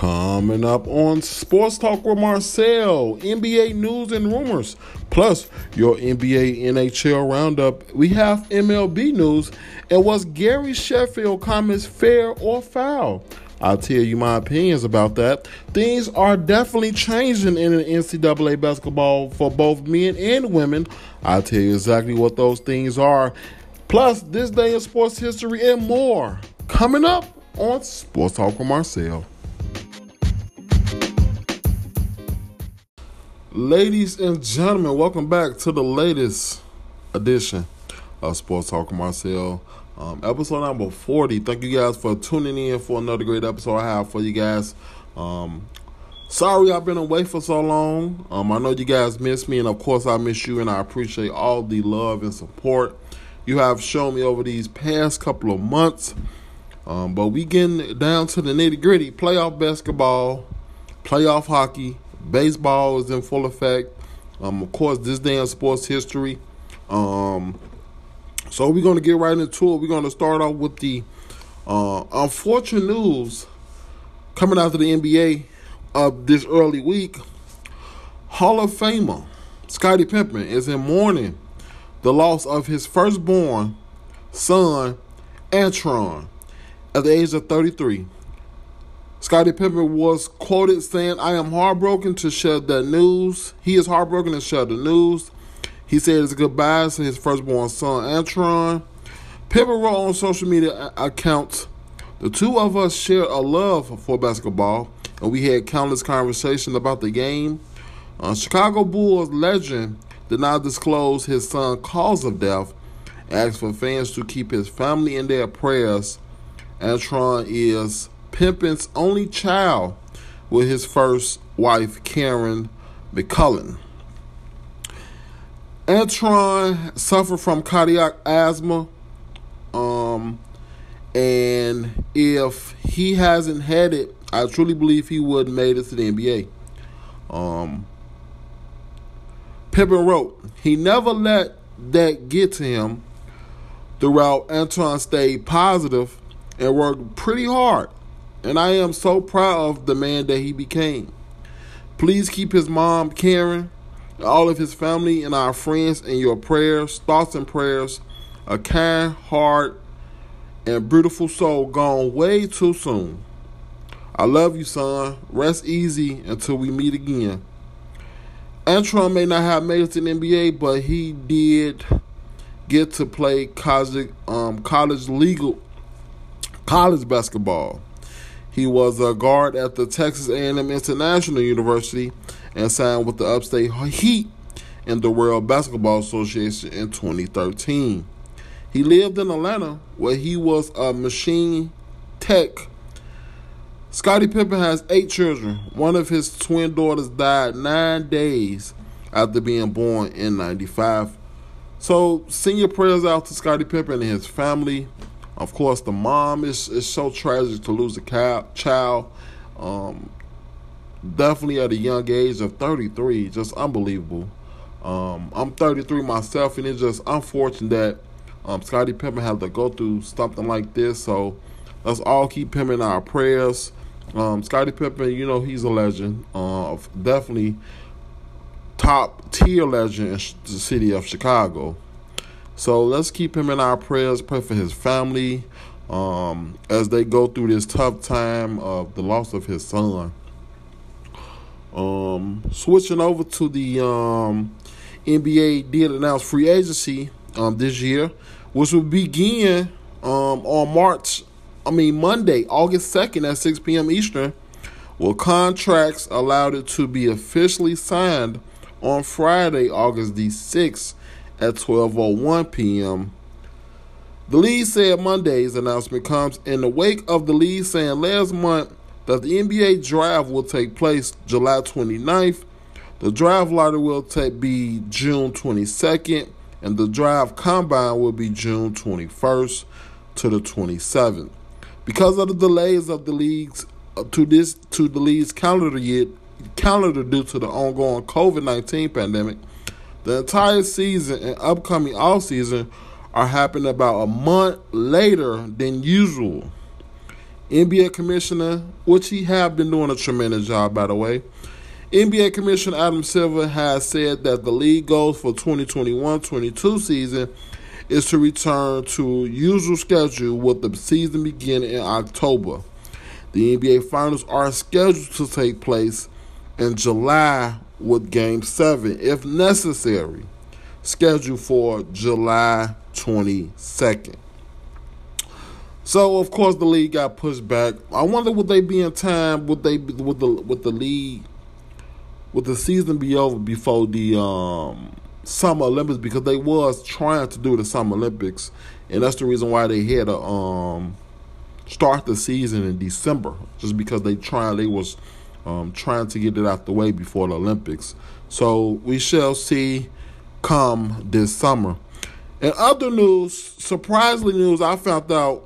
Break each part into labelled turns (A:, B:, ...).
A: Coming up on Sports Talk with Marcel, NBA news and rumors, plus your NBA NHL roundup. We have MLB news and was Gary Sheffield comments fair or foul? I'll tell you my opinions about that. Things are definitely changing in the NCAA basketball for both men and women. I'll tell you exactly what those things are. Plus, this day in sports history and more. Coming up on Sports Talk with Marcel. Ladies and gentlemen, welcome back to the latest edition of Sports Talk Marcel. Um, episode number 40. Thank you guys for tuning in for another great episode I have for you guys. Um, sorry I've been away for so long. Um, I know you guys miss me, and of course, I miss you, and I appreciate all the love and support you have shown me over these past couple of months. Um, but we getting down to the nitty gritty. Playoff basketball, playoff hockey, baseball is in full effect. Um, of course, this day in sports history. Um, so we're gonna get right into it. We're gonna start off with the uh, unfortunate news coming out of the NBA of this early week. Hall of Famer Scottie Pippen is in mourning the loss of his firstborn son, Antron, at the age of 33. Scottie Pippen was quoted saying, I am heartbroken to share the news. He is heartbroken to share the news. He said his goodbyes to his firstborn son, Antron. Pippen wrote on social media accounts, The two of us share a love for basketball, and we had countless conversations about the game. Uh, Chicago Bulls legend did not disclose his son's cause of death, asked for fans to keep his family in their prayers. Antron is Pippen's only child with his first wife, Karen McCollum. Antron suffered from cardiac asthma. Um, and if he hasn't had it, I truly believe he would have made it to the NBA. Um, Pippen wrote, he never let that get to him. Throughout, Antron stayed positive and worked pretty hard and I am so proud of the man that he became. Please keep his mom, Karen, all of his family, and our friends in your prayers, thoughts, and prayers. A kind heart and beautiful soul gone way too soon. I love you, son. Rest easy until we meet again. Antron may not have made it to the NBA, but he did get to play college, um, college legal, college basketball. He was a guard at the Texas A&M International University and signed with the Upstate Heat in the World Basketball Association in 2013. He lived in Atlanta where he was a machine tech. Scottie Pippen has eight children. One of his twin daughters died nine days after being born in 95. So send your prayers out to Scottie Pippen and his family. Of course, the mom is is so tragic to lose a child. Um, definitely at a young age of 33, just unbelievable. Um, I'm 33 myself, and it's just unfortunate that um, Scottie Pippen had to go through something like this. So let's all keep him in our prayers. Um, Scottie Pippen, you know, he's a legend. Uh, definitely top tier legend in the city of Chicago. So let's keep him in our prayers. Pray for his family um, as they go through this tough time of the loss of his son. Um, switching over to the um, NBA did announce free agency um, this year, which will begin um, on March, I mean Monday, August 2nd at 6 p.m. Eastern, with contracts allowed it to be officially signed on Friday, August the 6th at 12:01 p.m. The league said Monday's announcement comes in the wake of the league saying last month that the NBA draft will take place July 29th. The draft lottery will take, be June 22nd, and the draft combine will be June 21st to the 27th. Because of the delays of the leagues uh, to this to the league's calendar year calendar due to the ongoing COVID-19 pandemic, the entire season and upcoming off season are happening about a month later than usual. NBA Commissioner, which he have been doing a tremendous job, by the way. NBA Commissioner Adam Silver has said that the league goals for 2021-22 season is to return to usual schedule with the season beginning in October. The NBA Finals are scheduled to take place in July with Game 7, if necessary, scheduled for July 22nd. So of course the league got pushed back. I wonder would they be in time? Would they would the with the league would the season be over before the um, Summer Olympics? Because they was trying to do the Summer Olympics, and that's the reason why they had to um, start the season in December, just because they trying they was um, trying to get it out the way before the Olympics. So we shall see come this summer. In other news, surprisingly news, I found out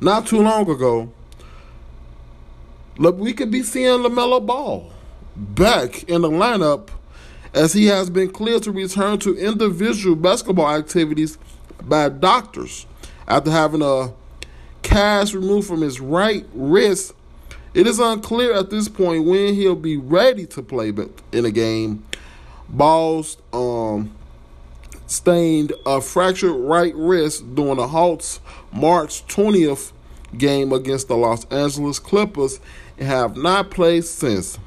A: not too long ago, look, we could be seeing LaMelo Ball back in the lineup as he has been cleared to return to individual basketball activities by doctors after having a cast removed from his right wrist. It is unclear at this point when he'll be ready to play in a game. Balls um, stained a fractured right wrist during the Hawks' March 20th game against the Los Angeles Clippers and have not played since.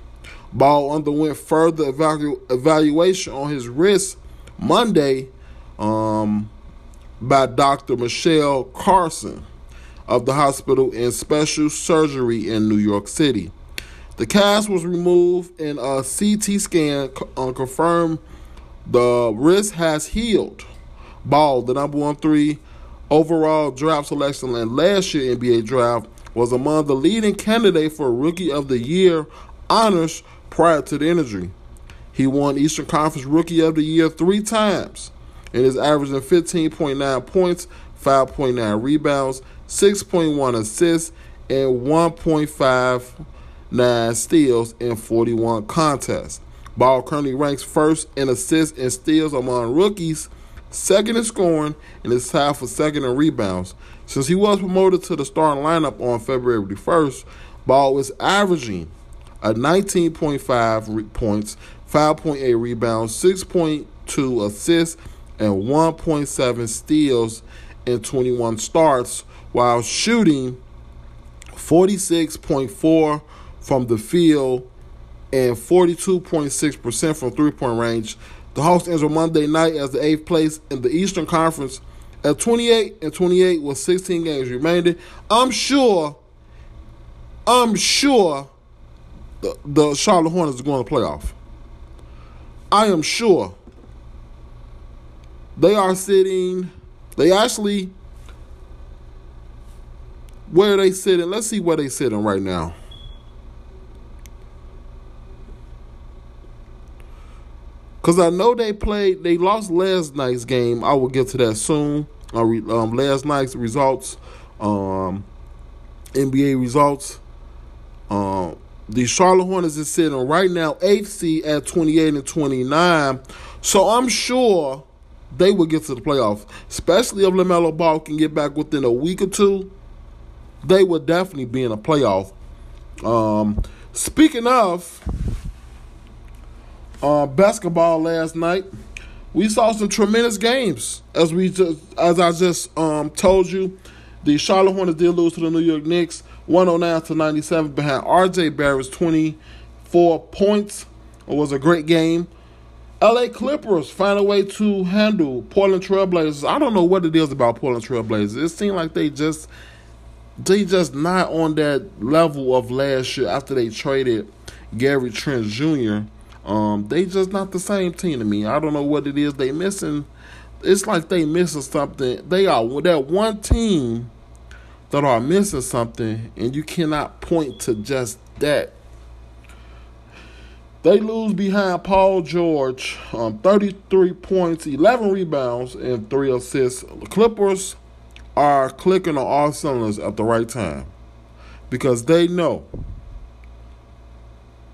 A: Ball underwent further evalu- evaluation on his wrist Monday um, by Dr. Michelle Carlson of the hospital in special surgery in New York City. The cast was removed and a CT scan uh, confirmed the wrist has healed. Ball, the number one three overall draft selection in last year NBA draft, was among the leading candidates for Rookie of the Year honors prior to the injury. He won Eastern Conference Rookie of the Year three times and is averaging 15.9 points, 5.9 rebounds, 6.1 assists, and 1.59 steals in 41 contests. Ball currently ranks first in assists and steals among rookies, second in scoring, and is tied for second in rebounds. Since he was promoted to the starting lineup on February 1st, Ball is averaging a 19.5 points, 5.8 rebounds, 6.2 assists, and 1.7 steals in 21 starts, while shooting 46.4 from the field and 42.6% from three point range. The Hawks entered Monday night as the eighth place in the Eastern Conference at 28 and 28 with 16 games remaining. I'm sure, I'm sure the, the Charlotte Hornets are going to playoff. I am sure they are sitting, they actually, where they sitting? Let's see where they sitting right now. Because I know they played, they lost last night's game. I will get to that soon. Uh, um, last night's results, um, NBA results. Um, the Charlotte Hornets is sitting right now eighth seed at 28 and 29. So I'm sure they will get to the playoffs, especially if LaMelo Ball can get back within a week or two. They would definitely be in a playoff. Um, speaking of, uh, basketball last night. We saw some tremendous games as we just as I just um, told you. The Charlotte Hornets did lose to the New York Knicks, 109 to 97 behind RJ Barrett's 24 points. It was a great game. LA Clippers find a way to handle Portland Trailblazers. I don't know what it is about Portland Trailblazers. It seemed like they just they just not on that level of last year after they traded Gary Trent Jr. Um, they just not the same team to me. I don't know what it is they missing. It's like they missing something. They are that one team that are missing something, and you cannot point to just that. They lose behind Paul George, um, 33 points, 11 rebounds, and 3 assists. The Clippers are clicking on all cylinders at the right time because they know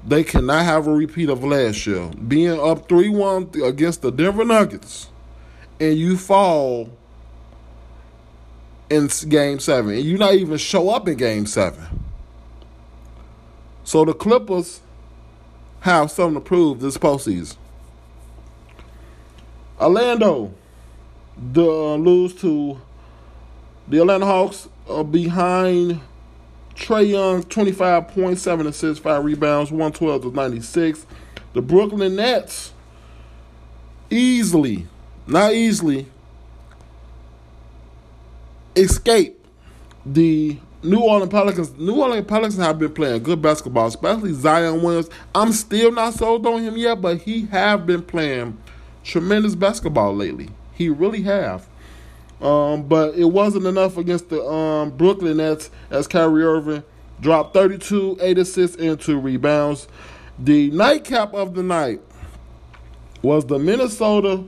A: they cannot have a repeat of last year. Being up 3 1 against the Denver Nuggets, and you fall in game seven. And you not even show up in game seven. So the Clippers have something to prove this postseason. Orlando the, uh, lose to the Atlanta Hawks uh, behind Trae Young, 25.7 assists, 5 rebounds, 112 to 96. The Brooklyn Nets easily, not easily, escape the New Orleans Pelicans. New Orleans Pelicans have been playing good basketball, especially Zion Williams. I'm still not sold on him yet, but he have been playing tremendous basketball lately. He really have. Um, but it wasn't enough against the um, Brooklyn Nets as Kyrie Irving dropped 32, 8 assists, and 2 rebounds. The nightcap of the night was the Minnesota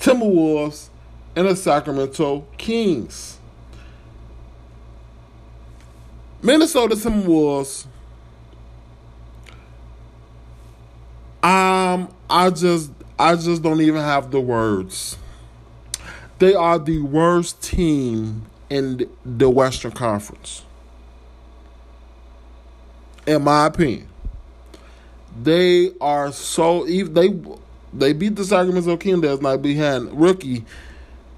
A: Timberwolves and the Sacramento Kings. Minnesota Timberwolves. Um, I just I just don't even have the words. They are the worst team in the Western Conference. In my opinion. They are so they they beat the Sacramento Kings last night behind rookie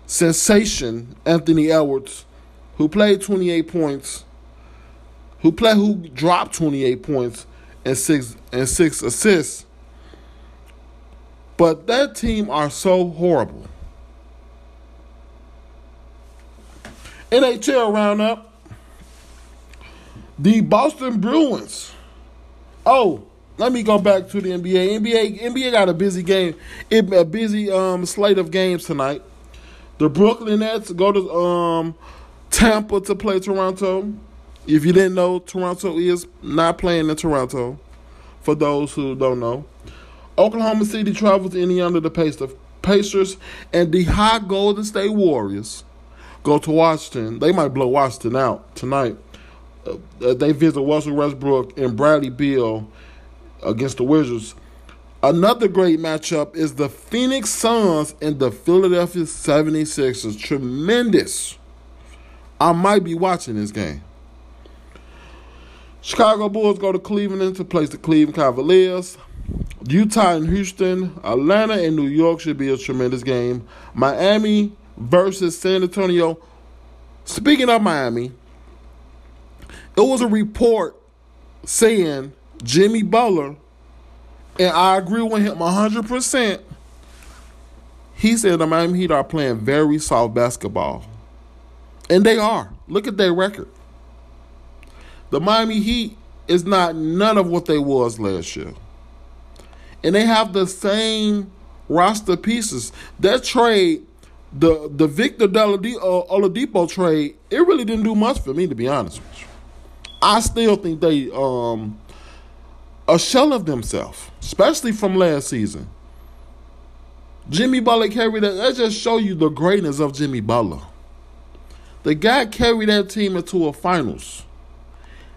A: sensation Anthony Edwards, who played 28 points, who play who dropped 28 points and six and six assists. But that team are so horrible. NHL roundup. The Boston Bruins. Oh, let me go back to the NBA. NBA NBA got a busy game, a busy um, slate of games tonight. The Brooklyn Nets go to um, Tampa to play Toronto. If you didn't know, Toronto is not playing in Toronto. For those who don't know, Oklahoma City travels to Indiana to the Pacers, and the high Golden State Warriors go to Washington. They might blow Washington out tonight. Uh, uh, they visit Russell Westbrook and Bradley Beal against the Wizards. Another great matchup is the Phoenix Suns and the Philadelphia 76ers. Tremendous. I might be watching this game. Chicago Bulls go to Cleveland to place the Cleveland Cavaliers. Utah and Houston, Atlanta and New York should be a tremendous game. Miami versus San Antonio. Speaking of Miami, it was a report saying Jimmy Butler, and I agree with him 100%. He said the Miami Heat are playing very soft basketball. And they are. Look at their record. The Miami Heat is not none of what they was last year. And they have the same roster pieces. That trade the the Victor Oladipo trade, it really didn't do much for me to be honest with you. I still think they um a shell of themselves, especially from last season. Jimmy Butler carried that. That just show you the greatness of Jimmy Butler. The guy carried that team into a finals.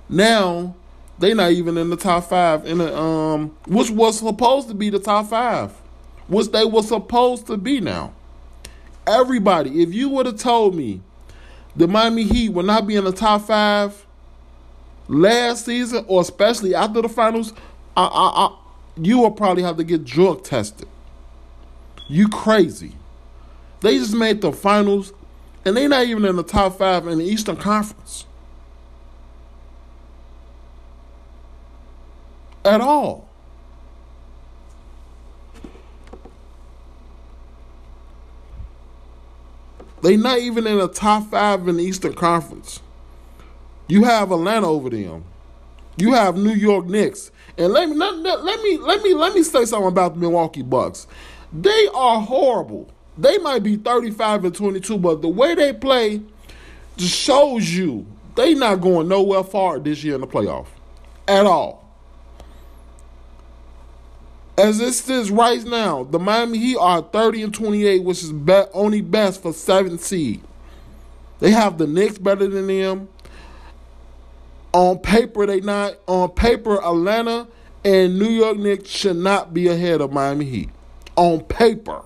A: Now they not even in the top five in the um, which was supposed to be the top five, which they were supposed to be now. Everybody, if you would have told me the Miami Heat would not be in the top five last season, or especially after the finals, I, I, I, you will probably have to get drug tested. You crazy. They just made the finals, and they're not even in the top five in the Eastern Conference. At all. They not even in the top five in the Eastern Conference. You have Atlanta over them. You have New York Knicks. And let me let, me let me let me say something about the Milwaukee Bucks. They are horrible. They might be 35 and 22, but the way they play just shows you they not going nowhere far this year in the playoff. At all. As it stands right now, the Miami Heat are 30 and 28, which is be- only best for seventh seed. They have the Knicks better than them. On paper, they not. On paper, Atlanta and New York Knicks should not be ahead of Miami Heat. On paper.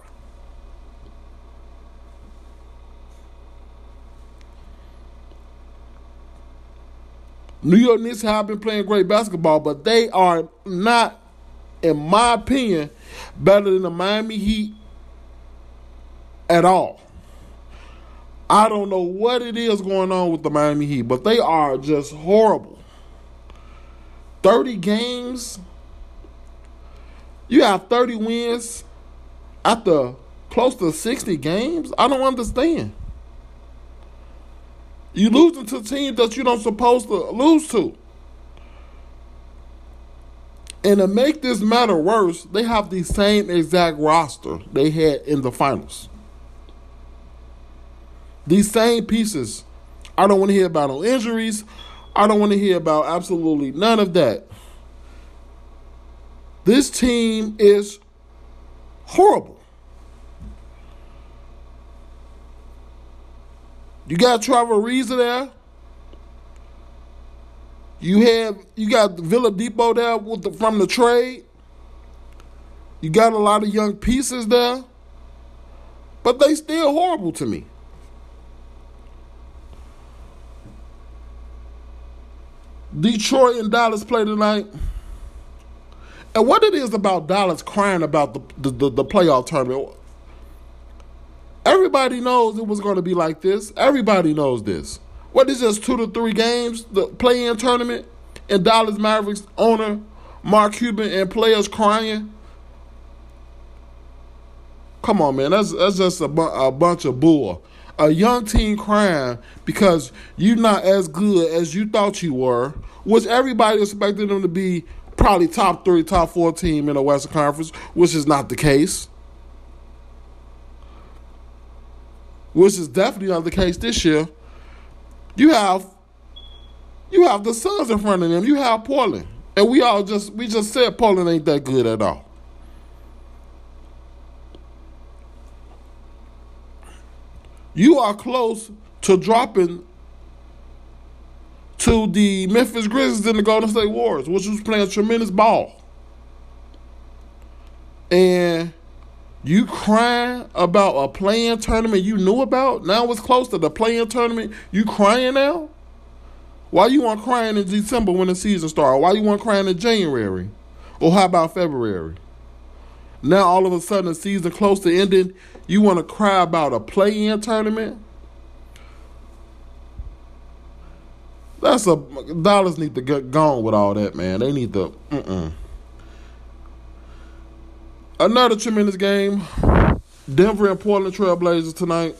A: New York Knicks have been playing great basketball, but they are not, in my opinion, better than the Miami Heat at all. I don't know what it is going on with the Miami Heat, but they are just horrible. 30 games. You have 30 wins after close to 60 games? I don't understand. You losing to teams that you don't supposed to lose to. And to make this matter worse, they have the same exact roster they had in the finals. These same pieces. I don't want to hear about no injuries. I don't want to hear about absolutely none of that. This team is horrible. You got Trevor Ariza there. You have you got Oladipo there with the, from the trade. You got a lot of young pieces there, but they still horrible to me. Detroit and Dallas play tonight. And what it is about Dallas crying about the, the, the, the playoff tournament, everybody knows it was going to be like this. Everybody knows this. What is just two to three games, the play-in tournament, and Dallas Mavericks owner Mark Cuban and players crying? Come on, man. That's that's just a, bu- a bunch of bull a young team crying because you're not as good as you thought you were, which everybody expected them to be probably top three, top four team in the Western Conference, which is not the case. Which is definitely not the case this year. You have you have the Suns in front of them. You have Portland. And we all just we just said Portland ain't that good at all. you are close to dropping to the Memphis Grizzlies and the Golden State Warriors, which was playing tremendous ball. And you crying about a play-in tournament you knew about? Now it's close to the play-in tournament. You crying now? Why you want crying in December when the season started? Why you want crying in January? Or how about February? Now all of a sudden the season close to ending, you want to cry about a play-in tournament? That's a Dallas need to get gone with all that, man. They need to. Mm-mm. Another tremendous game. Denver and Portland Trailblazers tonight.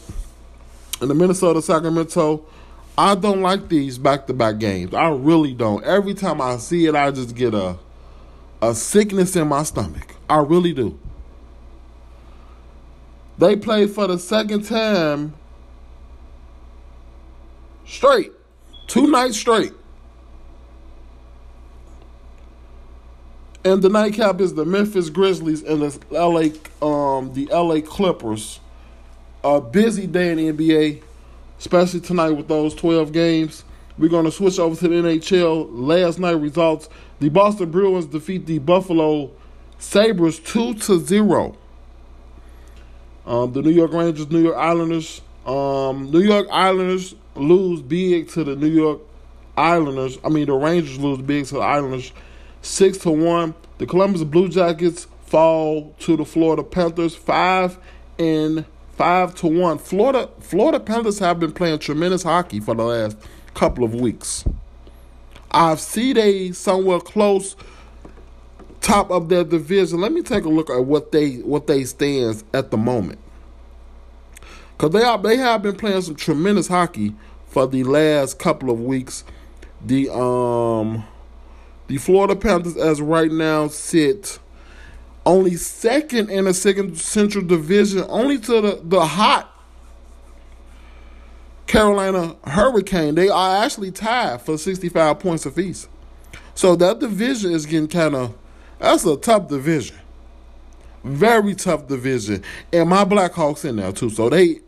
A: And the Minnesota Sacramento. I don't like these back-to-back games. I really don't. Every time I see it, I just get a a sickness in my stomach. I really do. They played for the second time straight, two nights straight. And the nightcap is the Memphis Grizzlies and the LA um the LA Clippers. A busy day in the NBA, especially tonight with those 12 games. We're going to switch over to the NHL. Last night results: the Boston Bruins defeat the Buffalo Sabres 2 to 0. Um, the New York Rangers, New York Islanders. Um, New York Islanders lose big to the New York Islanders. I mean, the Rangers lose big to the Islanders, six to one. The Columbus Blue Jackets fall to the Florida Panthers, five and five to one. Florida Florida Panthers have been playing tremendous hockey for the last couple of weeks. I see they somewhere close top of their division. Let me take a look at what they what they stands at the moment. Cause they are they have been playing some tremendous hockey for the last couple of weeks. The um the Florida Panthers as right now sit only second in the second central division, only to the, the hot Carolina Hurricane. They are actually tied for 65 points apiece. So that division is getting kind of that's a tough division. Very tough division. And my Blackhawks in there too. So they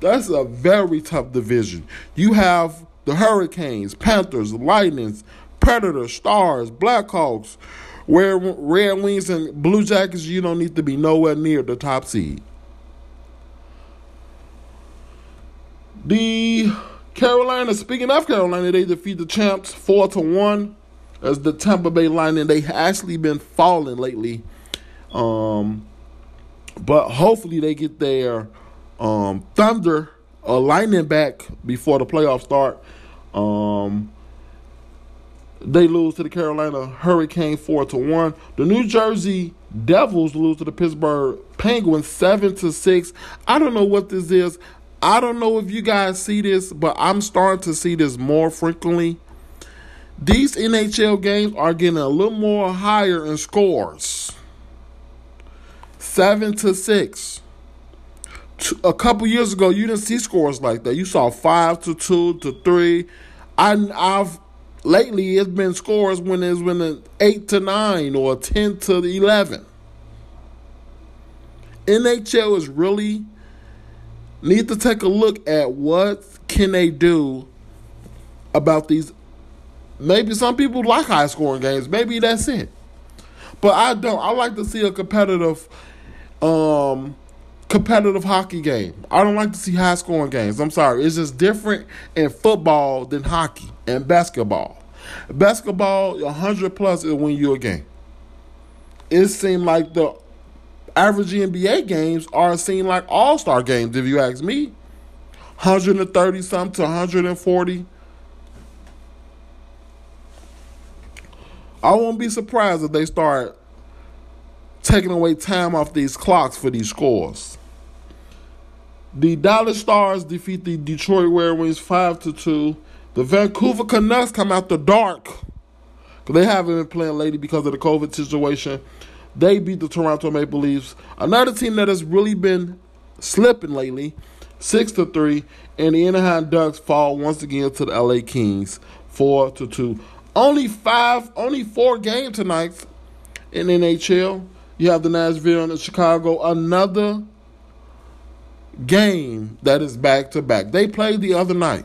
A: that's a very tough division. You have the Hurricanes, Panthers, Lightnings, Predators, Stars, Blackhawks, where Red Wings and Blue Jackets, you don't need to be nowhere near the top seed. The Carolina, speaking of Carolina, they defeat the champs four to one. As the Tampa Bay Lightning, they actually been falling lately. Um, but hopefully they get their um, Thunder uh, Lightning back before the playoffs start. Um, they lose to the Carolina Hurricane four to one. The New Jersey Devils lose to the Pittsburgh Penguins seven to six. I don't know what this is. I don't know if you guys see this, but I'm starting to see this more frequently. These NHL games are getting a little more higher in scores. Seven to six. A couple years ago, you didn't see scores like that. You saw five to two to three. I, I've lately it's been scores when it's been an eight to nine or ten to eleven. NHL is really need to take a look at what can they do about these. Maybe some people like high scoring games. Maybe that's it. But i don't i like to see a competitive um competitive hockey game. I don't like to see high scoring games. I'm sorry. It's just different in football than hockey and basketball basketball 100 plus is win you a game it seemed like the average NBA games are seen like all star games, if you ask me. 130 something to 140. I won't be surprised if they start taking away time off these clocks for these scores. The Dallas Stars defeat the Detroit Red Wings 5 to 2. The Vancouver Canucks come out the dark. They haven't been playing lately because of the COVID situation. They beat the Toronto Maple Leafs, another team that has really been slipping lately, six to three, and the Anaheim Ducks fall once again to the LA Kings, four to two. Only five, only four games tonight in NHL. You have the Nashville and the Chicago, another game that is back to back. They played the other night.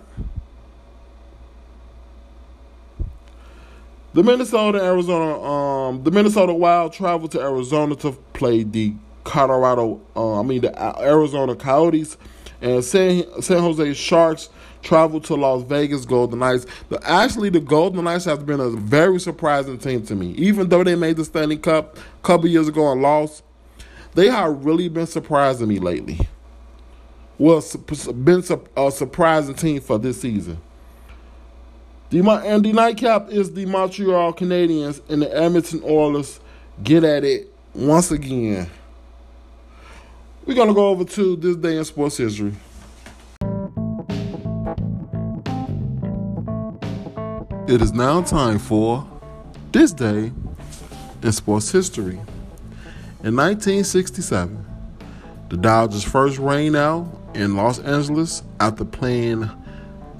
A: The Minnesota Arizona um the Minnesota Wild traveled to Arizona to play the Colorado uh, I mean the Arizona Coyotes and San San Jose Sharks traveled to Las Vegas Golden Knights. The, actually, the Golden Knights have been a very surprising team to me. Even though they made the Stanley Cup a couple years ago and lost, they have really been surprising me lately. Well, been a surprising team for this season. The, and the nightcap is the Montreal Canadiens and the Edmonton Oilers get at it once again. We're going to go over to this day in sports history. It is now time for this day in sports history. In 1967, the Dodgers first rained out in Los Angeles after playing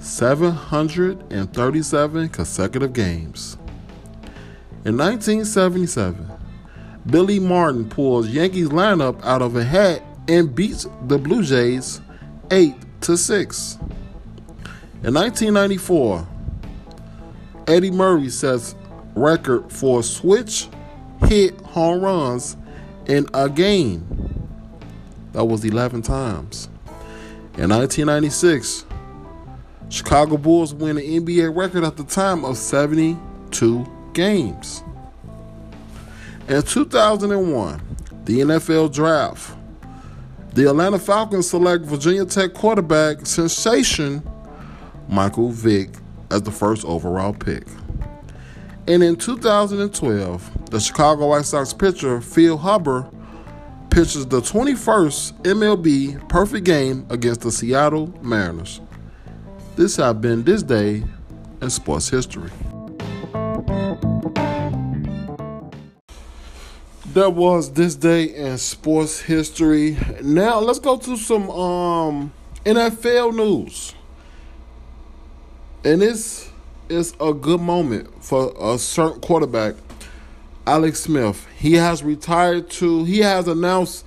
A: 737 consecutive games. In 1977, Billy Martin pulls Yankees lineup out of a hat and beats the Blue Jays 8 to 6. In 1994, Eddie Murray sets record for switch hit home runs in a game. That was 11 times. In 1996, Chicago Bulls win an NBA record at the time of 72 games. In 2001, the NFL draft, the Atlanta Falcons select Virginia Tech quarterback sensation Michael Vick as the first overall pick. And in 2012, the Chicago White Sox pitcher Phil Humber pitches the 21st MLB perfect game against the Seattle Mariners. This has been this day in sports history. That was this day in sports history. Now let's go to some um, NFL news. And this is a good moment for a certain quarterback, Alex Smith. He has retired to he has announced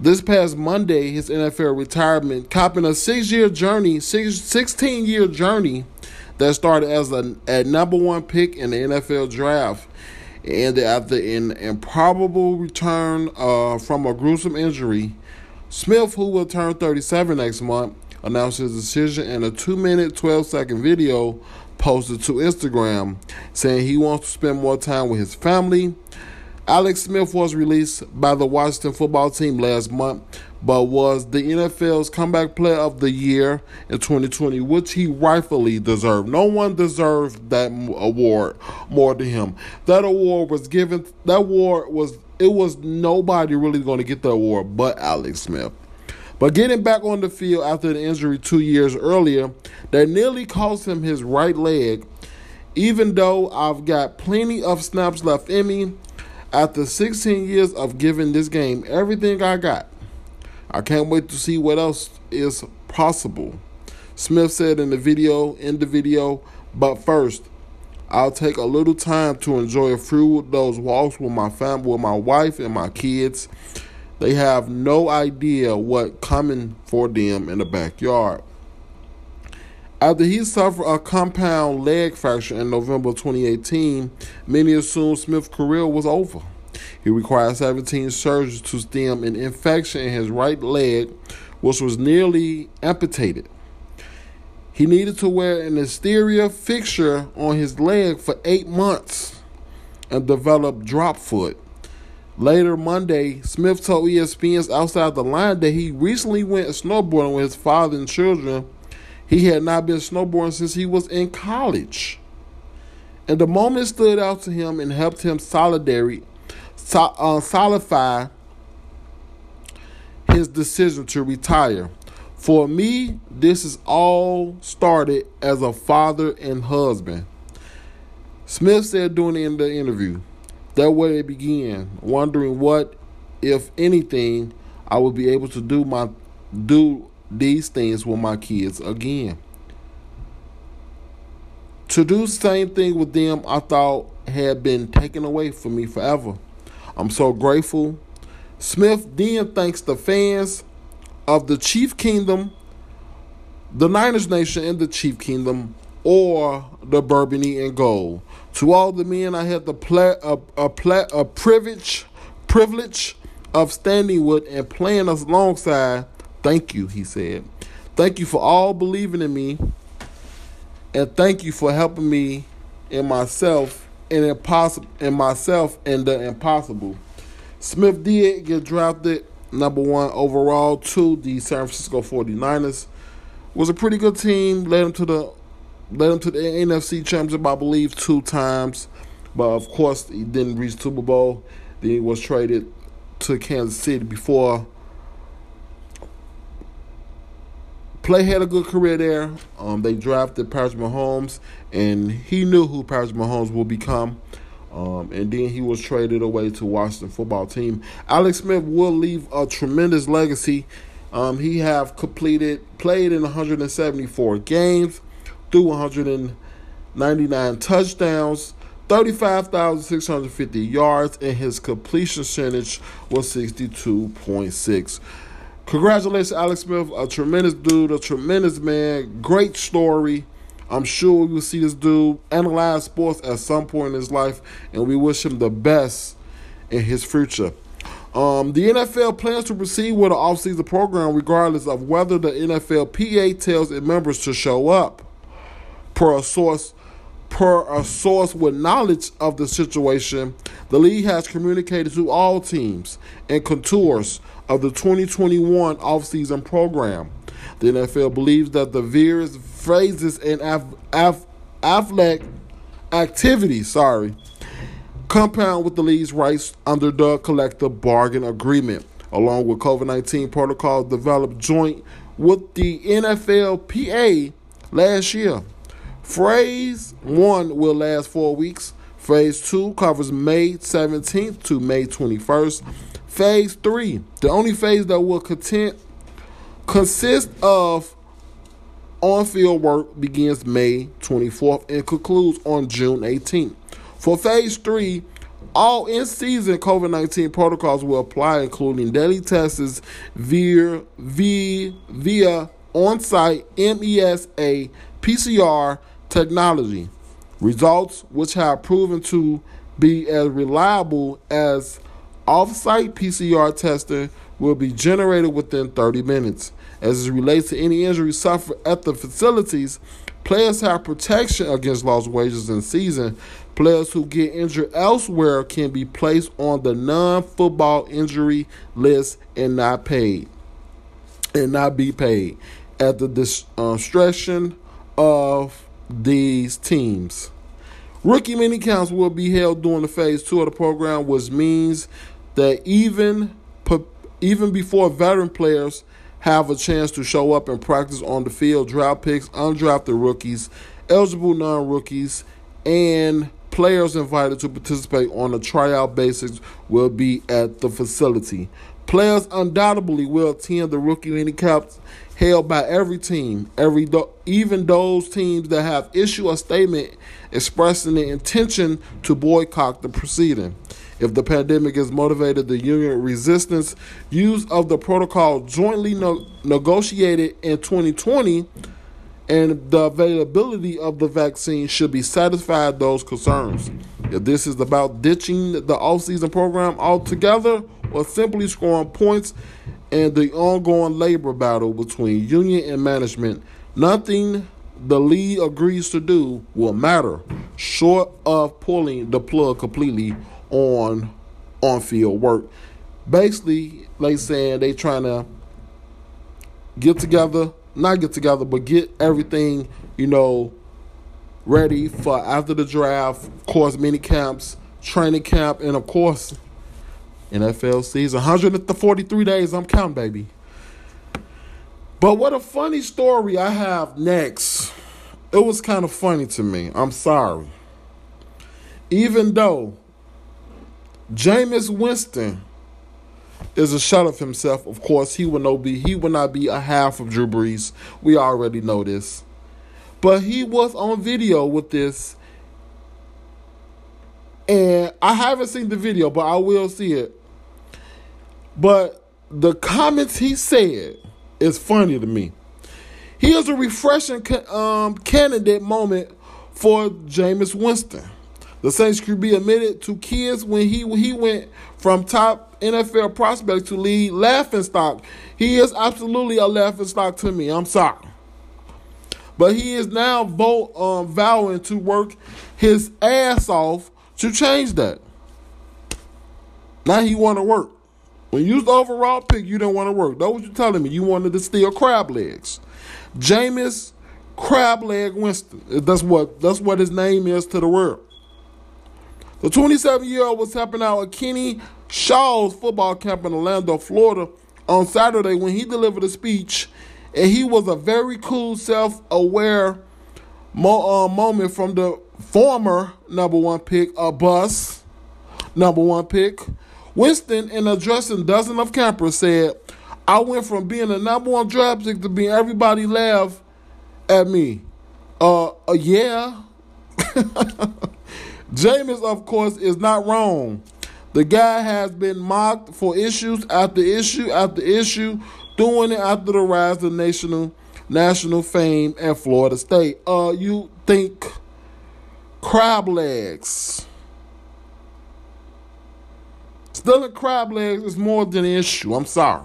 A: this past Monday, his NFL retirement, copping a six-year journey, six, 16-year journey that started as a, a number one pick in the NFL draft. And after an improbable return uh, from a gruesome injury, Smith, who will turn 37 next month, announced his decision in a 2 minute, 12 second video posted to Instagram saying he wants to spend more time with his family. Alex Smith was released by the Washington football team last month, but was the NFL's comeback player of the year in 2020, which he rightfully deserved. No one deserved that award more than him. That award was given, that award was, it was nobody really going to get the award but Alex Smith. But getting back on the field after the injury two years earlier that nearly cost him his right leg, even though I've got plenty of snaps left in me, after 16 years of giving this game everything I got, I can't wait to see what else is possible. Smith said in the video, in the video, but first, I'll take a little time to enjoy a few of those walks with my family, with my wife and my kids. They have no idea what coming for them in the backyard. After he suffered a compound leg fracture in November 2018, many assumed Smith's career was over. He required 17 surgeries to stem an infection in his right leg, which was nearly amputated. He needed to wear an exterior fixture on his leg for eight months and develop drop foot. Later Monday, Smith told ESPN's Outside the Line that he recently went snowboarding with his father and children. He had not been snowboarding since he was in college. And the moment stood out to him and helped him solidary, uh, solidify his decision to retire. For me, this is all started as a father and husband. Smith said during the interview, that way it began, wondering what, if anything, I would be able to do my do these things with my kids again. To do same thing with them, I thought had been taken away from me forever. I'm so grateful. Smith then thanks the fans of the Chief Kingdom, the Niners Nation, and the Chief Kingdom, or the Burgundy and Gold to all the men I had the ple- a, a, ple- a privilege privilege of standing with and playing alongside, thank you, he said. Thank you for all believing in me. And thank you for helping me in myself and impossible in myself and the impossible. Smith did get drafted number one overall to the San Francisco 49ers. Was a pretty good team, led him to the led him to the NFC Championship, I believe, two times. But of course, he didn't reach Super Bowl. Then he was traded to Kansas City before. Play had a good career there. Um, they drafted Patrick Mahomes, and he knew who Patrick Mahomes would become. Um, and then he was traded away to Washington football team. Alex Smith will leave a tremendous legacy. Um, he have completed, played in 174 games, threw 199 touchdowns, 35,650 yards, and his completion percentage was 62.6. Congratulations, Alex Smith, a tremendous dude, a tremendous man, great story. I'm sure we will see this dude analyze sports at some point in his life, and we wish him the best in his future. Um, the NFL plans to proceed with an offseason program regardless of whether the NFLPA tells its members to show up per a source per a source with knowledge of the situation, the league has communicated to all teams and contours of the 2021 offseason program. The NFL believes that the various phases and athletic activities, sorry, compound with the league's rights under the collective bargain agreement, along with COVID 19 protocols developed joint with the NFLPA last year. Phase 1 will last four weeks. Phase 2 covers May 17th to May 21st. Phase 3, the only phase that will content, consist of on field work, begins May 24th and concludes on June 18th. For Phase 3, all in season COVID 19 protocols will apply, including daily tests via, via, via on site MESA PCR technology. Results which have proven to be as reliable as off site PCR testing will be generated within 30 minutes. As it relates to any injury suffered at the facilities, players have protection against lost wages in season. Players who get injured elsewhere can be placed on the non-football injury list and not paid, and not be paid at the discretion of these teams. Rookie mini camps will be held during the phase two of the program, which means that even even before veteran players have a chance to show up and practice on the field, draft picks, undrafted rookies, eligible non-rookies, and players invited to participate on a tryout basis will be at the facility. Players undoubtedly will attend the rookie mini camps held by every team, every do- even those teams that have issued a statement expressing the intention to boycott the proceeding. If the pandemic has motivated the union resistance, use of the protocol jointly no- negotiated in 2020 and the availability of the vaccine should be satisfied those concerns. If this is about ditching the off-season program altogether or simply scoring points and the ongoing labor battle between union and management, nothing the league agrees to do will matter, short of pulling the plug completely on on field work. Basically, they saying they trying to get together, not get together, but get everything, you know, ready for after the draft, of course, mini camps, training camp, and of course, NFL season. 143 days, I'm counting, baby. But what a funny story I have next. It was kind of funny to me. I'm sorry. Even though Jameis Winston is a shot of himself, of course, he will not be he will not be a half of Drew Brees. We already know this. But he was on video with this and I haven't seen the video, but I will see it. But the comments he said is funny to me. He is a refreshing um, candidate moment for Jameis Winston. The Saints QB admitted to kids when he he went from top NFL prospect to lead laughing stock. He is absolutely a laughing stock to me. I'm sorry. But he is now vote, um, vowing to work his ass off to change that. Now he want to work. When you was the overall pick, you didn't want to work. That what you telling me. You wanted to steal crab legs. Jameis Crab Leg Winston. That's what that's what his name is to the world. The 27 year old was helping out at Kenny Shaw's football camp in Orlando, Florida on Saturday when he delivered a speech, and he was a very cool, self aware mo- uh, moment from the former number one pick, a bus number one pick. Winston, in addressing dozens of campers, said, I went from being the number one draft pick to being everybody laugh at me. Uh, uh yeah. Jameis, of course, is not wrong. The guy has been mocked for issues after issue after issue, doing it after the rise of national national fame at Florida State. Uh, you think crab legs? Stealing crab legs is more than an issue. I'm sorry.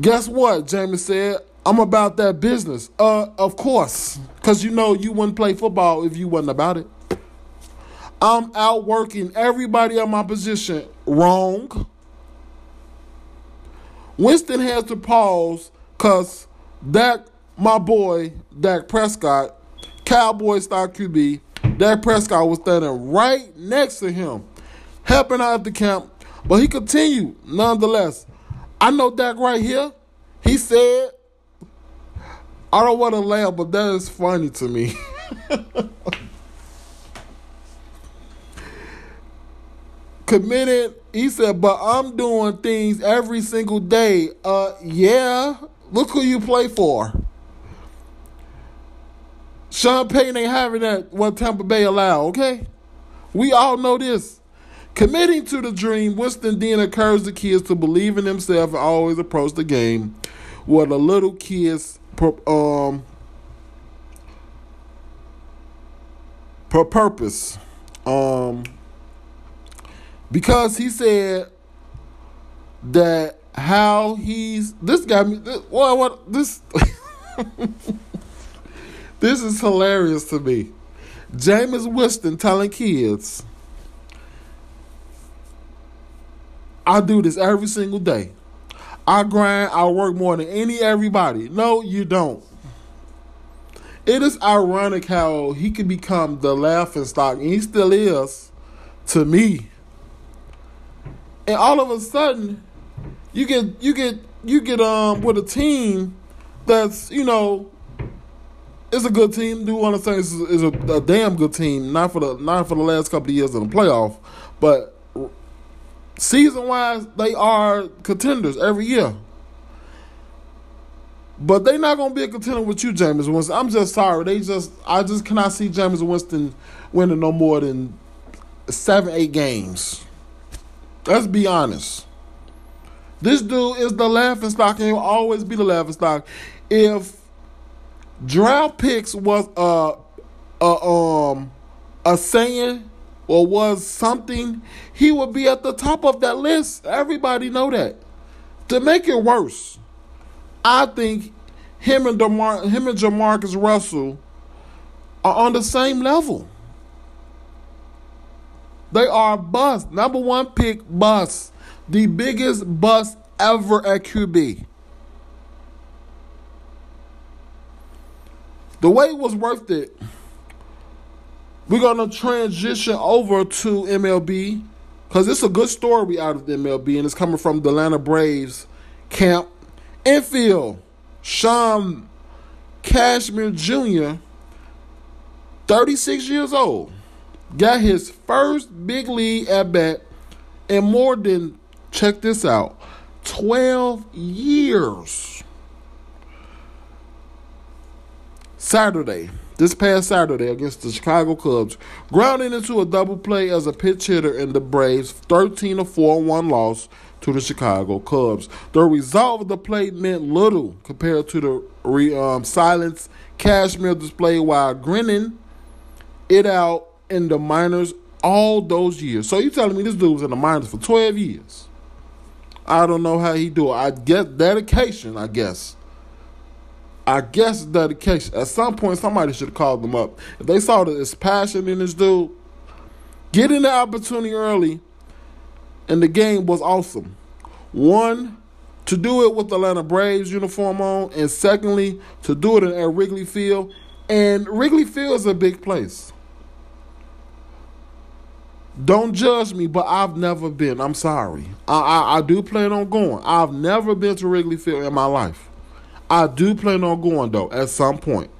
A: Guess what? Jamie said. I'm about that business. Uh, of course, because you know you wouldn't play football if you wasn't about it. I'm outworking everybody in my position. Wrong. Winston has to pause because Dak, my boy, Dak Prescott, Cowboy star QB, Dak Prescott was standing right next to him, helping out at the camp. But he continued, nonetheless. I know Dak right here. He said, I don't want to laugh, but that is funny to me. Committed, he said, but I'm doing things every single day. Uh, yeah. Look who you play for. Sean Payton ain't having that what Tampa Bay allow, okay? We all know this. Committing to the dream, Winston then encouraged the kids to believe in themselves and always approach the game with a little kids um per purpose. Um because he said that how he's this me. This, well, what this this is hilarious to me. Jameis Winston telling kids, "I do this every single day. I grind. I work more than any everybody. No, you don't." It is ironic how he can become the laughing stock, and he still is to me. And all of a sudden, you get you get you get um with a team that's you know it's a good team. Do want to say it's, it's a, a, damn good team. Not for the not for the last couple of years in the playoff, but season wise, they are contenders every year. But they're not gonna be a contender with you, Jameis Winston. I'm just sorry. They just I just cannot see Jameis Winston winning no more than seven, eight games. Let's be honest. This dude is the laughing stock and he'll always be the laughing stock. If draft picks was a, a um a saying or was something, he would be at the top of that list. Everybody know that. To make it worse, I think him and DeMar- him and Jamarcus Russell are on the same level. They are bust. Number one pick bust. The biggest bust ever at QB. The way it was worth it, we're to transition over to MLB because it's a good story out of the MLB and it's coming from the Atlanta Braves camp. Infield, Sean Kazmar Jr., 36 years old got his first big league at bat in more than, check this out, 12 years. Saturday, this past Saturday against the Chicago Cubs, grounding into a double play as a pinch hitter in the Braves' 13 4 1 loss to the Chicago Cubs. The result of the play meant little compared to the re, um, silence Kazmar display while grinning it out in the minors all those years. So you telling me this dude was in the minors for 12 years? I don't know how he do it. I guess dedication, I guess. I guess dedication. At some point, somebody should have called them up. If they saw there's passion in this dude, getting the opportunity early, and the game was awesome. One, to do it with the Atlanta Braves uniform on, and secondly, to do it at Wrigley Field. And Wrigley Field is a big place. Don't judge me, but I've never been. I'm sorry. I, I, I do plan on going. I've never been to Wrigley Field in my life. I do plan on going though at some point.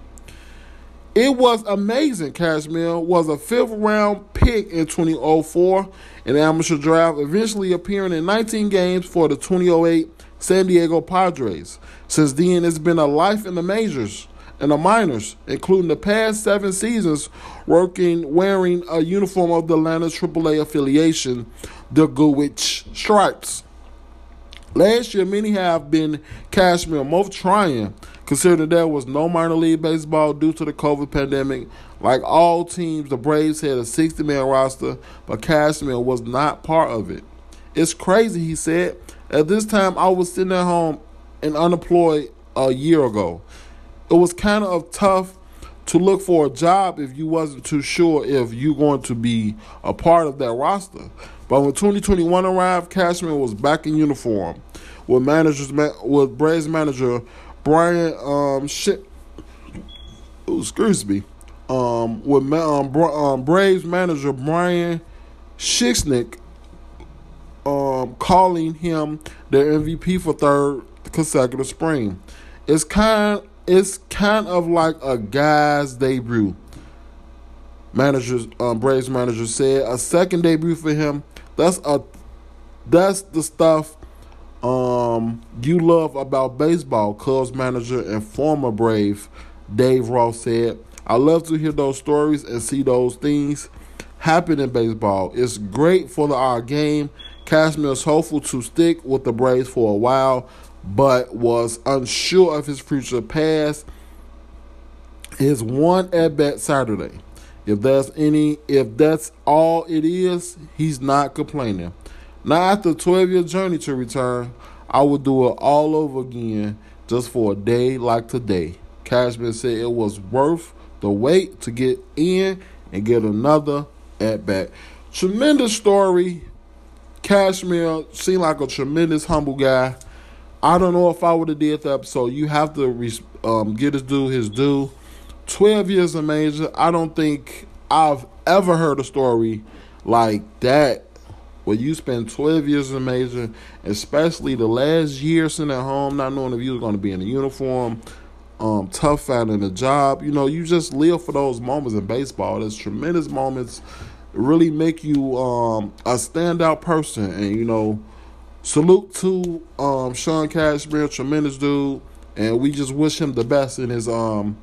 A: It was amazing. Kazmar was a fifth round pick in 2004 in the amateur draft, eventually appearing in 19 games for the 2008 San Diego Padres. Since then, it's been a life in the majors and the minors, including the past seven seasons, working wearing a uniform of the Atlanta AAA affiliation, the Gwinnett Stripers. Last year, many have been Kazmar most trying, considering there was no minor league baseball due to the COVID pandemic. Like all teams, the Braves had a 60 man roster, but Kazmar was not part of it. It's crazy, he said. At this time, I was sitting at home and unemployed a year ago it was kind of tough to look for a job if you wasn't too sure if you're going to be a part of that roster. But when 2021 arrived, Kazmar was back in uniform with managers with Braves manager Brian um shit. Oh, excuse me. Um, with um, um, Braves manager Brian Shishnick um, calling him their MVP for third consecutive spring. It's kind it's kind of like a guy's debut. Managers, um, Braves manager said a second debut for him. That's a that's the stuff um, you love about baseball. Cubs manager and former Brave Dave Ross said, "I love to hear those stories and see those things happen in baseball. It's great for the, our game." Kazmar is hopeful to stick with the Braves for a while, but was unsure of his future past his one at bat Saturday. If that's any if that's all it is, he's not complaining. Now after a 12 year journey to return, I would do it all over again just for a day like today. Kazmar said it was worth the wait to get in and get another at bat. Tremendous story. Kazmar seemed like a tremendous humble guy. I don't know if I would have did the episode. You have to um, get his due his due. Twelve years of major. I don't think I've ever heard a story like that where you spend 12 years in major, especially the last year sitting at home, not knowing if you were going to be in a uniform, um, tough finding a job. You know, you just live for those moments in baseball. There's tremendous moments really make you um, a standout person. And, you know, salute to um, Sean Kazmar, tremendous dude. And we just wish him the best in his um,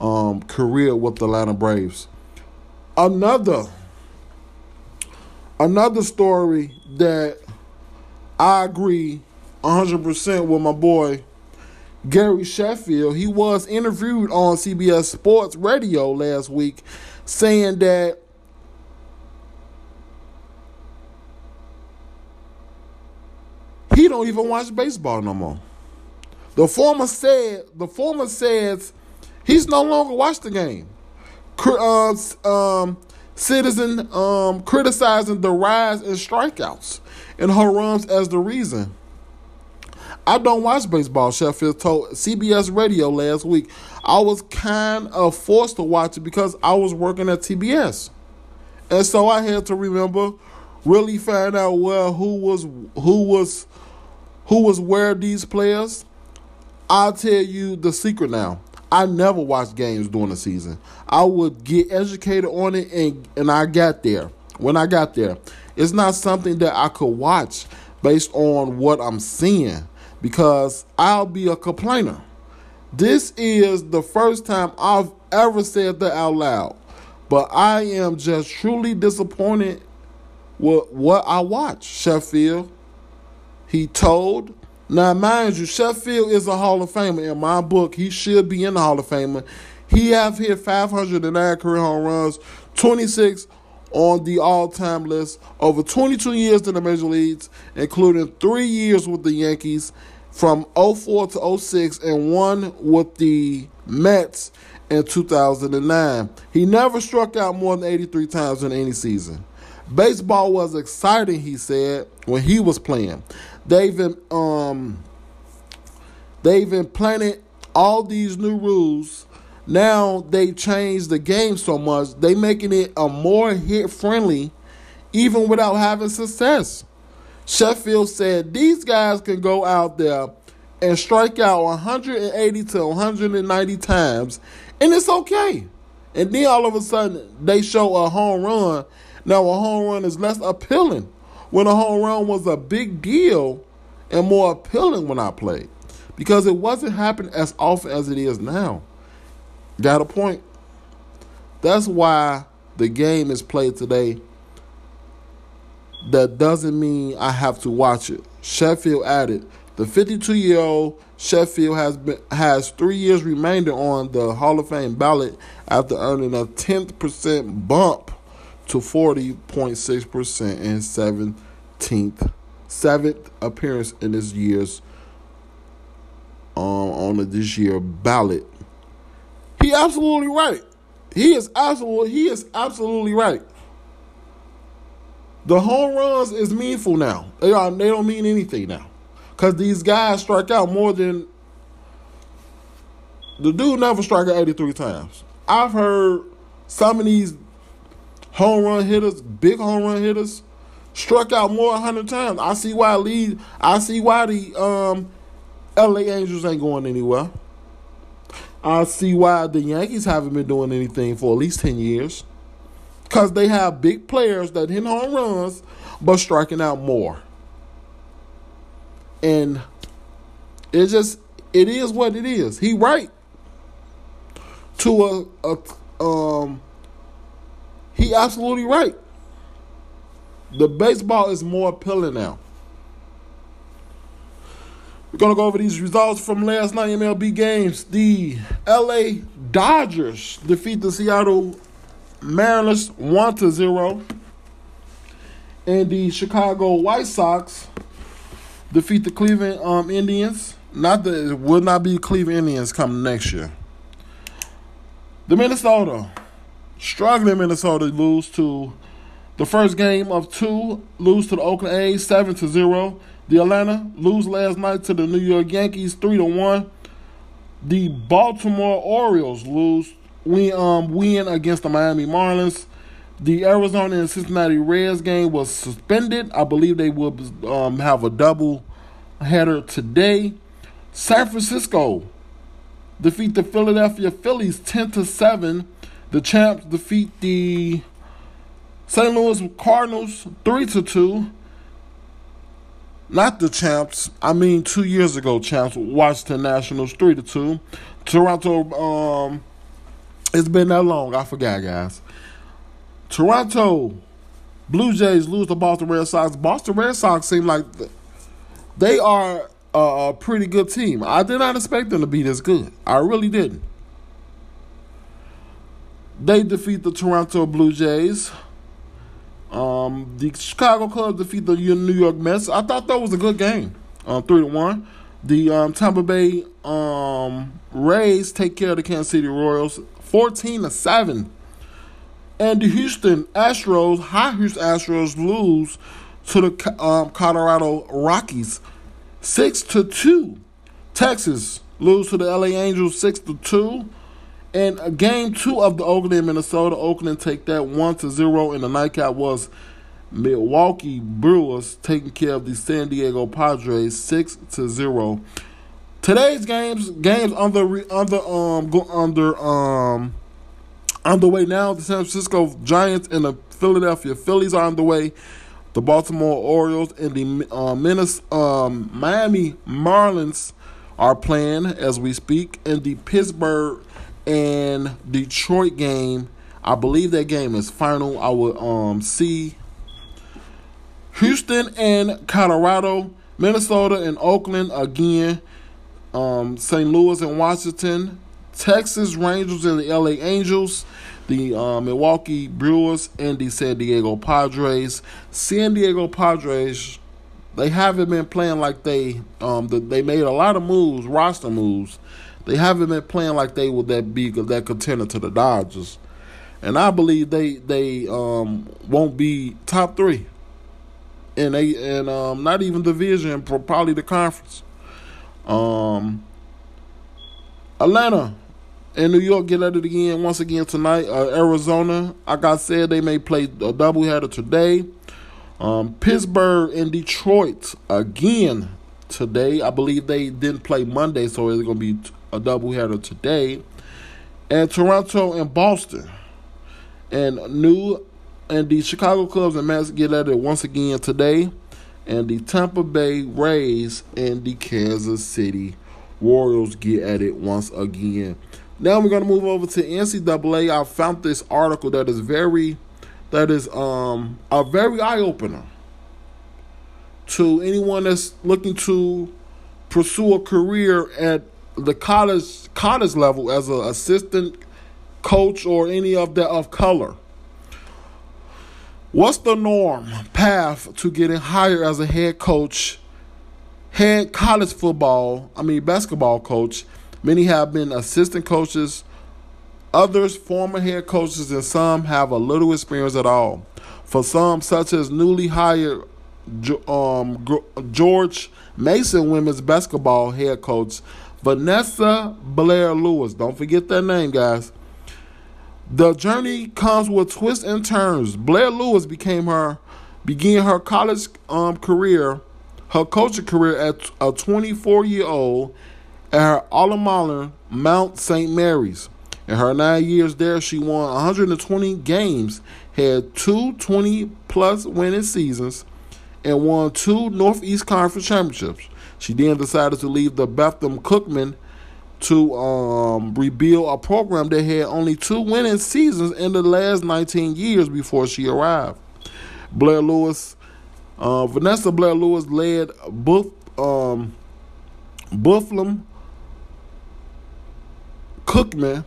A: um, career with the Atlanta Braves. Another another story that I agree 100% with my boy Gary Sheffield. He was interviewed on CBS Sports Radio last week saying that he don't even watch baseball no more. The former said the former says he's no longer watch the game. Uh, um, citizen um, criticizing the rise in strikeouts and home as the reason. I don't watch baseball, Sheffield told CBS Radio last week. I was kind of forced to watch it because I was working at TBS. And so I had to remember really find out well who was who was who was where these players. I'll tell you the secret now. I never watched games during the season. I would get educated on it, and and I got there. When I got there, it's not something that I could watch based on what I'm seeing because I'll be a complainer. This is the first time I've ever said that out loud, but I am just truly disappointed with what I watch. Sheffield, he told now, mind you, Sheffield is a Hall of Famer. In my book, he should be in the Hall of Famer. He have hit 509 career home runs, 26 on the all-time list, over 22 years in the major leagues, including three years with the Yankees from 04 to 06 and one with the Mets in 2009. He never struck out more than 83 times in any season. Baseball was exciting, he said, when he was playing. They've um they've implanted all these new rules. Now they changed the game so much, they making it a more hit friendly, even without having success. Sheffield said these guys can go out there and strike out 180 to 190 times, and it's okay. And then all of a sudden they show a home run. Now a home run is less appealing when a home run was a big deal and more appealing when I played because it wasn't happening as often as it is now. Got a point? That's why the game is played today. That doesn't mean I have to watch it. Sheffield added the 52 year old Sheffield has been has three years remainder on the Hall of Fame ballot after earning a 10th percent bump to 40.6% in 17th, seventh appearance in this year's um, on the this year ballot. He absolutely right. He is absolutely he is absolutely right. The home runs is meaningful now. They are they don't mean anything now. Cause these guys strike out more than the dude never struck out 83 times. I've heard some of these home run hitters, big home run hitters, struck out more than hundred times. I see why lead. I see why the um, L.A. Angels ain't going anywhere. I see why the Yankees haven't been doing anything for at least ten years. Cause they have big players that hit home runs, but striking out more. And it just it is what it is. He right to a, a um he absolutely right. The baseball is more appealing now. We're going to go over these results from last night MLB games. The LA Dodgers defeat the Seattle Mariners 1 to 0. And the Chicago White Sox defeat the Cleveland um, Indians. Not that it will not be Cleveland Indians come next year. The Minnesota, struggling Minnesota, lose to the first game of two, lose to the Oakland A's seven to zero. The Atlanta lose last night to the New York Yankees three to one. The Baltimore Orioles lose we um win against the Miami Marlins. The Arizona and Cincinnati Reds game was suspended. I believe they will um, have a double header today. San Francisco defeat the Philadelphia Phillies 10 to 7. The champs defeat the St. Louis Cardinals 3 to 2. Not the champs. I mean, two years ago, champs. Washington Nationals 3 to 2. Toronto, um, it's been that long. I forgot, guys. Toronto Blue Jays lose to Boston Red Sox. Boston Red Sox seem like they are a, pretty good team. I did not expect them to be this good. I really didn't. They defeat the Toronto Blue Jays. Um, the Chicago Cubs defeat the New York Mets. I thought that was a good game. Um, three to one. The um, Tampa Bay um, Rays take care of the Kansas City Royals, fourteen to seven. And the Houston Astros, high Houston Astros, lose to the um, Colorado Rockies, six to two. Texas lose to the LA Angels, six to two. And game two of the Oakland Minnesota, Oakland take that one to zero. And the nightcap was Milwaukee Brewers taking care of the San Diego Padres six to zero. Today's games games under under um go under um underway now. The San Francisco Giants and the Philadelphia Phillies are underway. The Baltimore Orioles and the uh, um, Miami Marlins are playing as we speak. And the Pittsburgh and Detroit game, I believe that game is final. I will um, see Houston and Colorado, Minnesota and Oakland again, um, St. Louis and Washington, Texas Rangers and the LA Angels, the uh, Milwaukee Brewers, and the San Diego Padres. San Diego Padres, they haven't been playing like they um the, they made a lot of moves, roster moves. They haven't been playing like they would that be that contender to the Dodgers, and I believe they they um won't be top three. And they and um not even division, probably the conference. Um, Atlanta and New York get at it again once again tonight. Uh, Arizona, like I said, they may play a doubleheader today. Um, Pittsburgh and Detroit again today. I believe they didn't play Monday, so it's going to be a doubleheader today. And Toronto and Boston. And New and the Chicago Cubs and Mets get at it once again today. And the Tampa Bay Rays and the Kansas City Royals get at it once again. Now we're gonna move over to NCAA. I found this article that is very, that is um a very eye opener to anyone that's looking to pursue a career at the college college level as an assistant coach or any of that of color. What's the norm path to getting hired as a head coach, head college football, I mean basketball coach Many have been assistant coaches, others former head coaches, and some have a little experience at all. For some, such as newly hired um, George Mason women's basketball head coach Vanessa Blair Lewis. Don't forget that name, guys. The journey comes with twists and turns. Blair Lewis became her began her college um, career, her coaching career at a 24 year old at her alma mater, Mount St. Mary's. In her nine years there, she won 120 games, had two 20 plus winning seasons, and won two Northeast Conference championships. She then decided to leave the Bethune Cookman to um, rebuild a program that had only two winning seasons in the last 19 years before she arrived. Blair Lewis, uh, Vanessa Blair Lewis led Buff, um, Cookman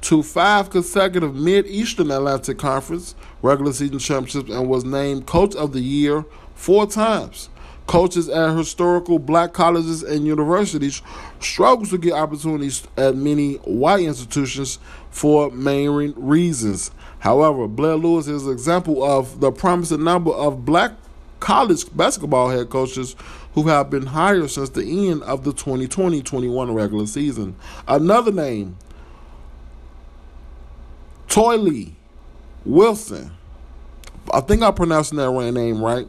A: to five consecutive Mid-Eastern Atlantic Conference regular season championships and was named Coach of the Year four times. Coaches at historical black colleges and universities struggle to get opportunities at many white institutions for main reasons. However, Blair Lewis is an example of the promising number of black college basketball head coaches who have been hired since the end of the 2020 21 regular season. Another name, Toyelle Wilson. I think I'm pronouncing that right name right.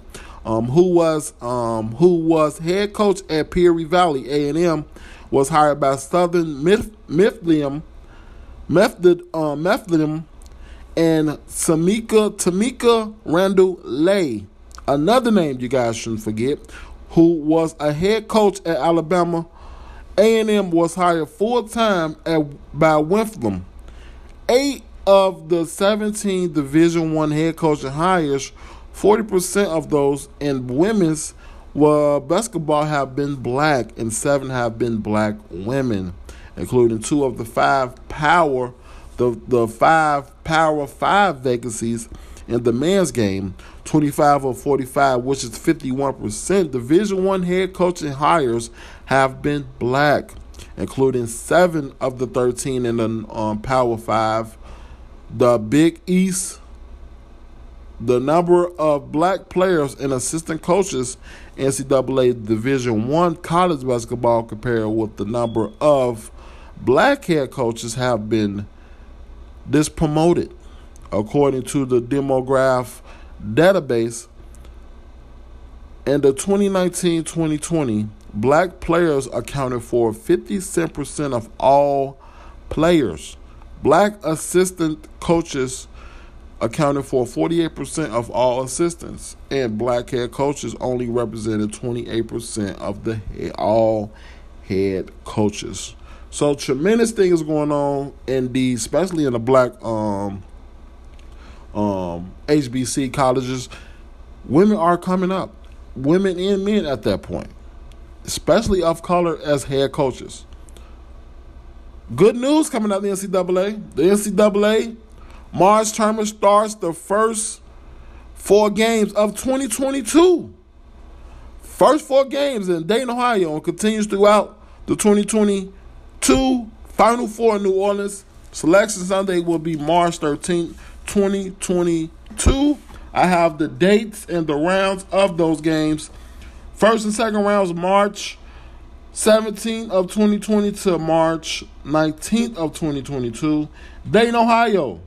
A: Um, who was um, who was head coach at Prairie View A and M, was hired by Southern Mifflin, Method, uh, and Semeka Tamika Randall Lay. Another name you guys shouldn't forget, who was a head coach at Alabama. A&M was hired full time at by Winflam. Eight of the 17 Division One head coaching hires, 40% of those in women's well, basketball have been black, and seven have been black women, including two of the five power, the the five power five vacancies in the men's game. 25 of 45, which is 51%. Division one head coaching hires have been black, including seven of the 13 in the um, Power Five the Big East, the number of black players and assistant coaches in NCAA Division One college basketball compared with the number of black head coaches have been dispromoted. According to the demograph database, in the 2019-2020, black players accounted for 57% of all players. Black assistant coaches accounted for 48% of all assistants, and black head coaches only represented 28% of the all head coaches. So tremendous things going on in the, especially in the black um, um, HBC colleges. Women are coming up, women and men at that point, especially of color as head coaches. Good news coming out of the NCAA. The NCAA, March tournament starts the first four games of 2022. First four games in Dayton, Ohio, and continues throughout the 2022 Final Four in New Orleans. Selection Sunday will be March 13th, 2022. I have the dates and the rounds of those games. First and second rounds, March 17th of 2020 to March 19th of 2022. Dayton, Ohio,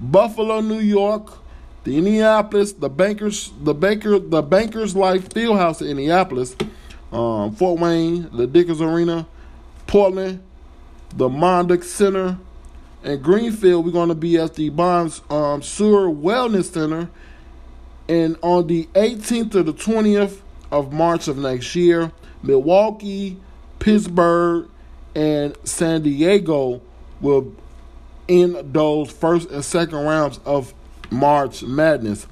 A: Buffalo, New York, the Indianapolis, the Bankers, the Baker, the Bankers Life Fieldhouse in Indianapolis, um, Fort Wayne, the Dickies Arena, Portland, the Mondick Center, and Greenfield. We're going to be at the Bonds um, Sewer Wellness Center, and on the 18th to the 20th of March of next year. Milwaukee, Pittsburgh, and San Diego will in those first and second rounds of March Madness.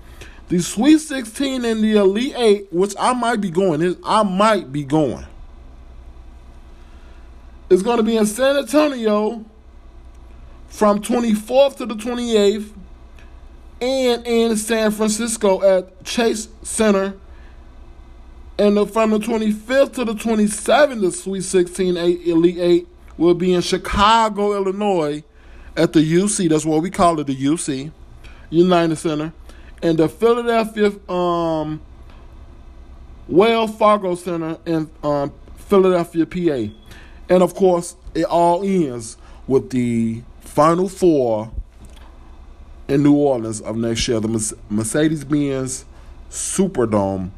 A: The Sweet 16 and the Elite 8, which I might be going, is I might be going. It's going to be in San Antonio from 24th to the 28th and in San Francisco at Chase Center and the, from the 25th to the 27th, the Sweet 16 8, Elite 8 will be in Chicago, Illinois at the UC. That's what we call it, the UC, United Center. And the Philadelphia um, Wells Fargo Center in um, Philadelphia, PA. And of course, it all ends with the Final Four in New Orleans of next year, the Mercedes Benz Superdome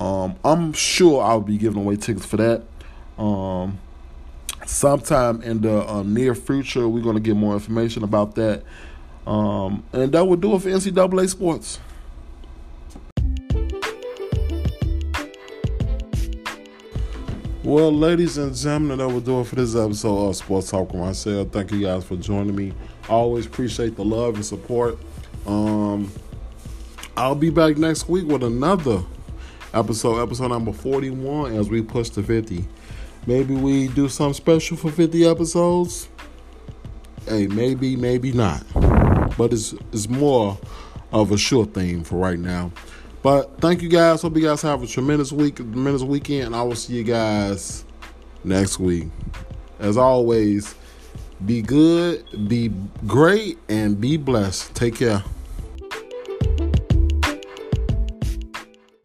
A: um, I'm sure I'll be giving away tickets for that. Um, sometime in the um, near future, we're going to get more information about that. Um, and that will do it for NCAA sports. Well, ladies and gentlemen, that will do it for this episode of Sports Talk with myself. Thank you guys for joining me. I always appreciate the love and support. Um, I'll be back next week with another episode, episode number 41, as we push to 50. Maybe we do something special for 50 episodes. Hey, maybe, maybe not. But it's, it's more of a sure thing for right now. But thank you guys. Hope you guys have a tremendous week, tremendous weekend, I will see you guys next week. As always, be good, be great, and be blessed. Take care.